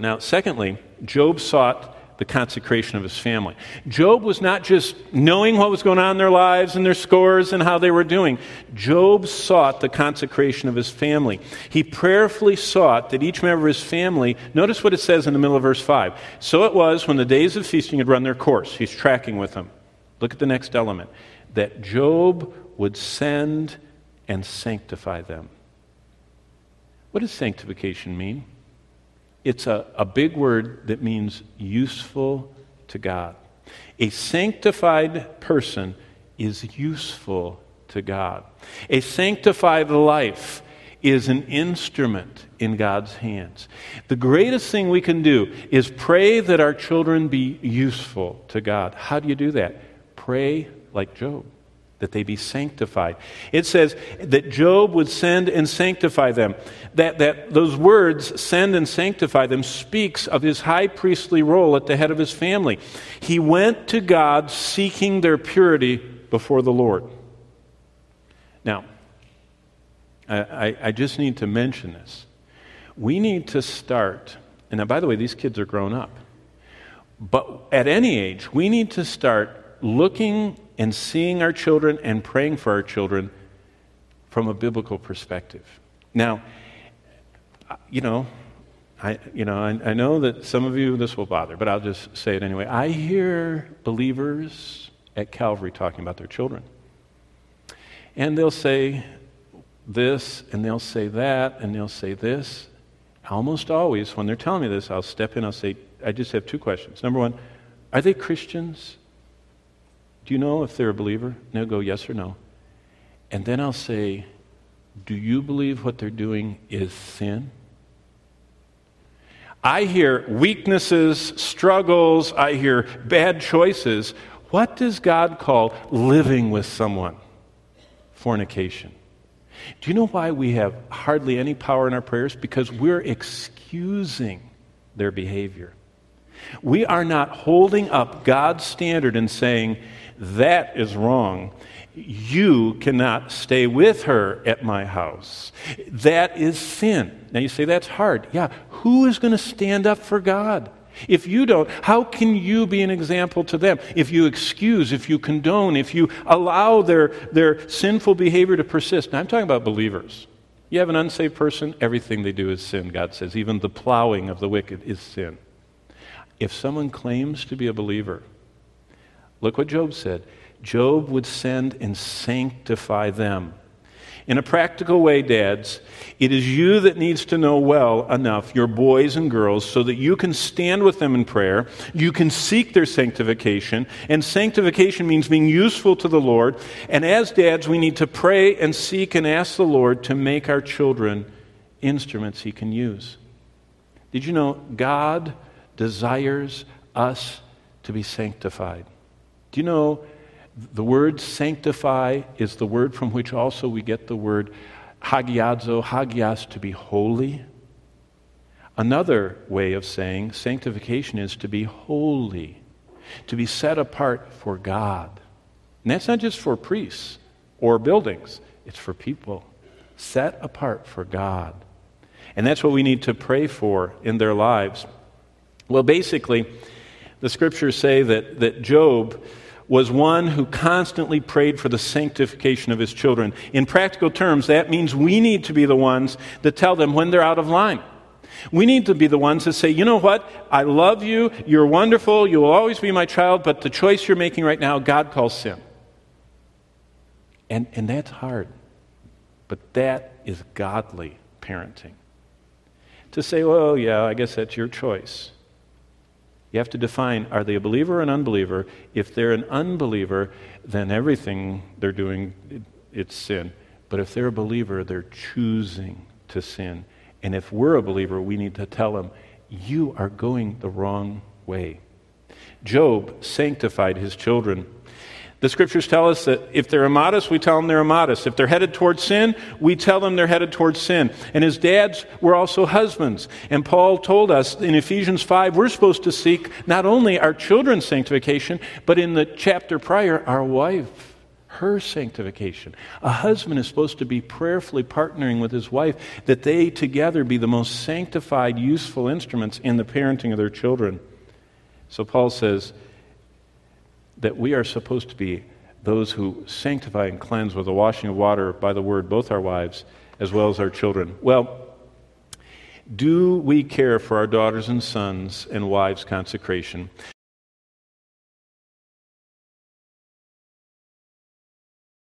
Now, secondly, Job sought the consecration of his family. Job was not just knowing what was going on in their lives and their scores and how they were doing. Job sought the consecration of his family. He prayerfully sought that each member of his family, notice what it says in the middle of verse 5. So it was when the days of feasting had run their course. He's tracking with them. Look at the next element that Job would send and sanctify them. What does sanctification mean? It's a, a big word that means useful to God. A sanctified person is useful to God. A sanctified life is an instrument in God's hands. The greatest thing we can do is pray that our children be useful to God. How do you do that? Pray like Job that they be sanctified. It says that Job would send and sanctify them. That, that those words, send and sanctify them, speaks of his high priestly role at the head of his family. He went to God seeking their purity before the Lord. Now, I, I just need to mention this. We need to start, and now, by the way, these kids are grown up. But at any age, we need to start looking and seeing our children and praying for our children from a biblical perspective. Now, you know, I, you know, I, I, know that some of you this will bother, but I'll just say it anyway. I hear believers at Calvary talking about their children. And they'll say this, and they'll say that, and they'll say this. Almost always, when they're telling me this, I'll step in, I'll say, I just have two questions. Number one, are they Christians? Do you know if they're a believer? And they'll go, Yes or no. And then I'll say, Do you believe what they're doing is sin? I hear weaknesses, struggles, I hear bad choices. What does God call living with someone? Fornication. Do you know why we have hardly any power in our prayers? Because we're excusing their behavior. We are not holding up God's standard and saying, that is wrong. You cannot stay with her at my house. That is sin. Now you say that's hard. Yeah, who is going to stand up for God? If you don't, how can you be an example to them? If you excuse, if you condone, if you allow their, their sinful behavior to persist. Now, I'm talking about believers. You have an unsaved person, everything they do is sin, God says. Even the plowing of the wicked is sin. If someone claims to be a believer, Look what Job said. Job would send and sanctify them. In a practical way, dads, it is you that needs to know well enough your boys and girls so that you can stand with them in prayer, you can seek their sanctification, and sanctification means being useful to the Lord. And as dads, we need to pray and seek and ask the Lord to make our children instruments he can use. Did you know God desires us to be sanctified? Do you know the word sanctify is the word from which also we get the word hagiadzo, hagias, to be holy? Another way of saying sanctification is to be holy, to be set apart for God. And that's not just for priests or buildings, it's for people. Set apart for God. And that's what we need to pray for in their lives. Well, basically, the scriptures say that, that Job was one who constantly prayed for the sanctification of his children. In practical terms, that means we need to be the ones that tell them when they're out of line. We need to be the ones that say, you know what? I love you. You're wonderful. You will always be my child, but the choice you're making right now, God calls sin. And, and that's hard. But that is godly parenting. To say, well, yeah, I guess that's your choice. You have to define are they a believer or an unbeliever? If they're an unbeliever, then everything they're doing, it, it's sin. But if they're a believer, they're choosing to sin. And if we're a believer, we need to tell them, you are going the wrong way. Job sanctified his children the scriptures tell us that if they're immodest, we tell them they're immodest. If they're headed towards sin, we tell them they're headed towards sin. And his dads were also husbands. And Paul told us in Ephesians 5, we're supposed to seek not only our children's sanctification, but in the chapter prior, our wife her sanctification. A husband is supposed to be prayerfully partnering with his wife that they together be the most sanctified, useful instruments in the parenting of their children. So Paul says that we are supposed to be those who sanctify and cleanse with the washing of water by the word both our wives as well as our children. Well, do we care for our daughters and sons and wives' consecration?